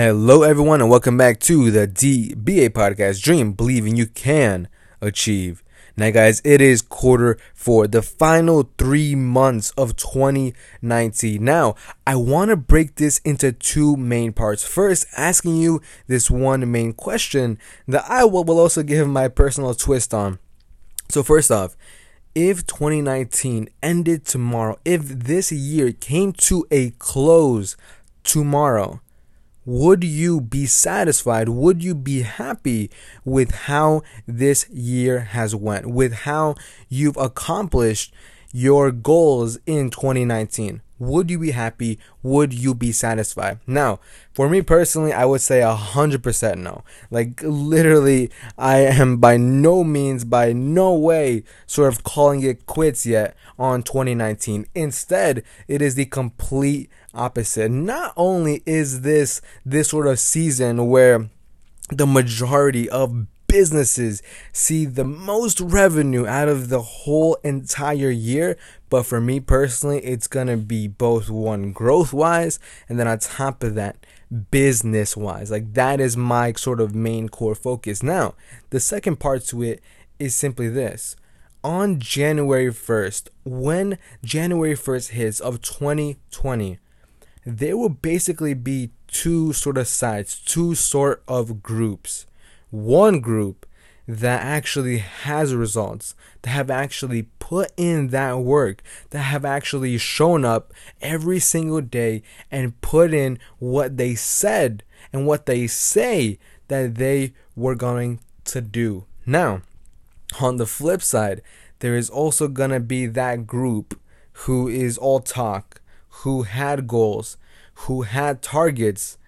Hello, everyone, and welcome back to the DBA podcast Dream Believing You Can Achieve. Now, guys, it is quarter four, the final three months of 2019. Now, I want to break this into two main parts. First, asking you this one main question that I will, also give my personal twist on. So, first off, if 2019 ended tomorrow, if this year came to a close tomorrow, would you be satisfied would you be happy with how this year has went with how you've accomplished your goals in 2019 would you be happy? Would you be satisfied? Now for me personally i would say 100% no. Like literally i am by no means by no way sort of calling it quits yet on 2019 instead it is the complete opposite. Not only is this this sort of season where the majority of businesses see the most revenue out of the whole entire year. But for me personally, it's gonna be both one growth wise and then on top of that, business wise. Like that is my sort of main core focus. Now, the second part to it is simply this. On January 1st, when January 1st hits of 2020, there will basically be two sort of sides, two sort of groups. One group that actually has results, that have actually put in that work, that have actually shown up every single day and put in what they said and what they say that they were going to do. Now, on the flip side, there is also going to be that group who is all talk, who had goals, who had targets,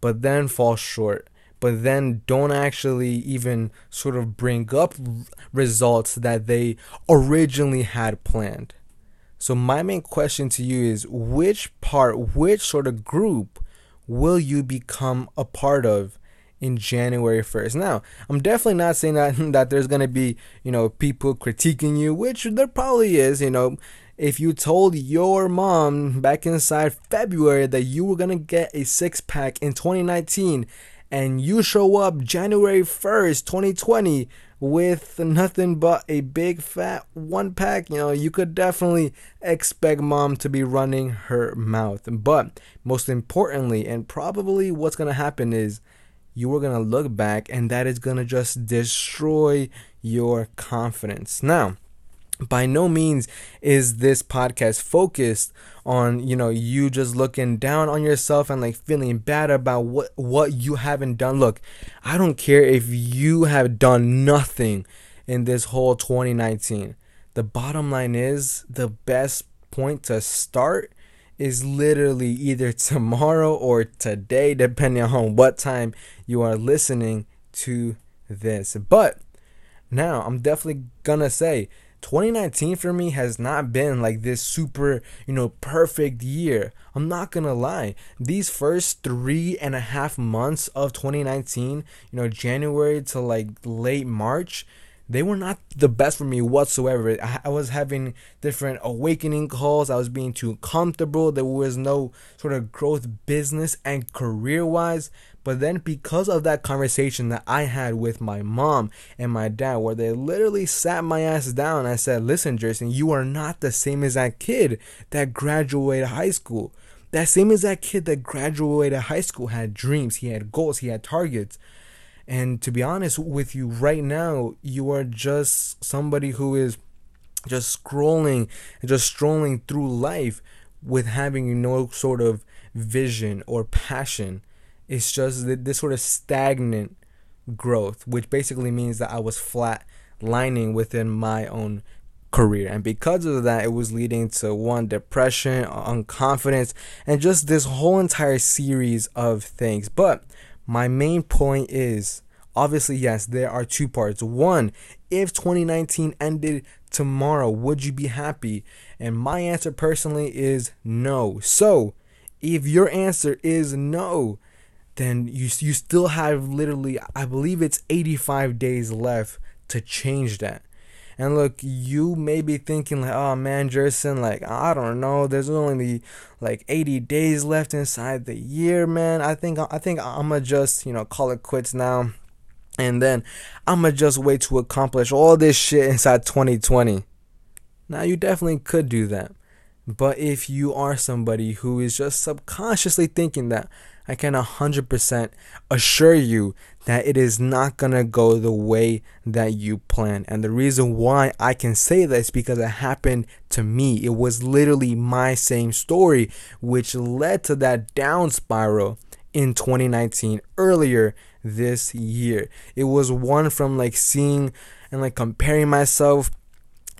but then fall short, but then don't actually even sort of bring up results that they originally had planned. So, my main question to you is which part, which sort of group will you become a part of? in January 1st. Now, I'm definitely not saying that that there's going to be, you know, people critiquing you, which there probably is, you know, if you told your mom back inside February that you were gonna get a six pack in 2019 and you show up January 1st, 2020 with nothing but a big fat one pack, you know, you could definitely expect mom to be running her mouth. But most importantly, and probably what's gonna happen is you are gonna look back and that is gonna just destroy your confidence. Now, by no means is this podcast focused on you know you just looking down on yourself and like feeling bad about what what you haven't done. Look i don't care if you have done nothing in this whole 2019 the bottom line is the best point to start is literally either tomorrow or today depending on what time you are listening to this. But now i'm definitely gonna say 2019 for me has not been like this super, you know, perfect year. I'm not gonna lie. These first three and a half months of 2019, you know, January to like late March, they were not the best for me whatsoever. I, I, was having different awakening calls. I was being too comfortable. There was no sort of growth business and career wise. But then, because of that conversation that I had with my mom and my dad, where they literally sat my ass down, I said, Listen, Jason, you are not the same as that kid that graduated high school. That same as that kid that graduated high school had dreams, he had goals, he had targets. And to be honest with you, right now, you are just somebody who is just scrolling, just strolling through life with having no sort of vision or passion. It's just this sort of stagnant growth, which basically means that I was flat lining within my own career. And because of that, it was leading to one depression, unconfidence, and just this whole entire series of things. But my main point is obviously, yes, there are two parts. One, if 2019 ended tomorrow, would you be happy? And my answer personally is no. So, if your answer is no, then you you still have literally I believe it's 85 days left to change that. And look, you may be thinking like, oh man, Jerson, like I don't know, there's only like 80 days left inside the year, man. I think I think I'm gonna just you know call it quits now, and then I'm gonna just wait to accomplish all this shit inside 2020. Now you definitely could do that, but if you are somebody who is just subconsciously thinking that, I can 100% assure you that it is not going to go the way that you plan. And the reason why I can say that is because it happened to me. It was literally my same story, which led to that down spiral in 2019 earlier this year. It was one from like seeing and like comparing myself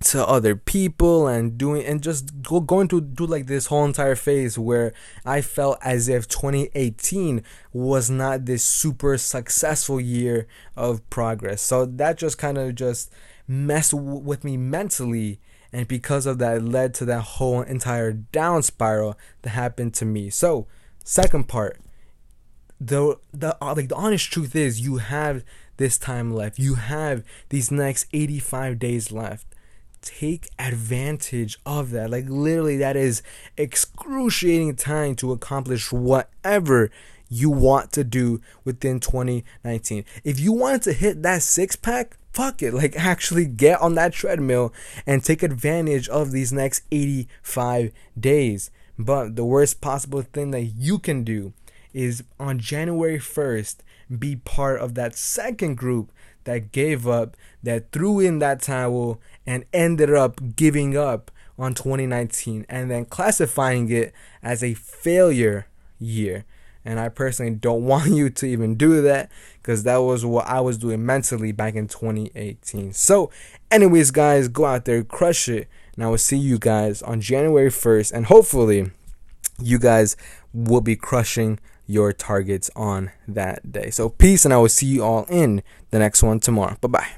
to other people and doing and just go, going to do like this whole entire phase where I felt as if 2018 was not this super successful year of progress. So that just kind of just messed w- with me mentally and because of that it led to that whole entire down spiral that happened to me. So, second part the the uh, like the honest truth is you have this time left. You have these next 85 days left take advantage of that. Like, literally, that is excruciating time to accomplish whatever you want to do within 2019. If you wanted to hit that six pack, fuck it. Like, actually get on that treadmill and take advantage of these next 85 days. But the worst possible thing that you can do is on January 1st, be part of that second group that gave up, that threw in that towel, and ended up giving up on 2019 and then classifying it as a failure year. And I personally don't want you to even do that because that was what I was doing mentally back in 2018. So, anyways, guys, go out there, crush it. And I will see you guys on January 1st. And hopefully, you guys will be crushing your targets on that day. So, peace, and I will see you all in the next one tomorrow. Bye bye.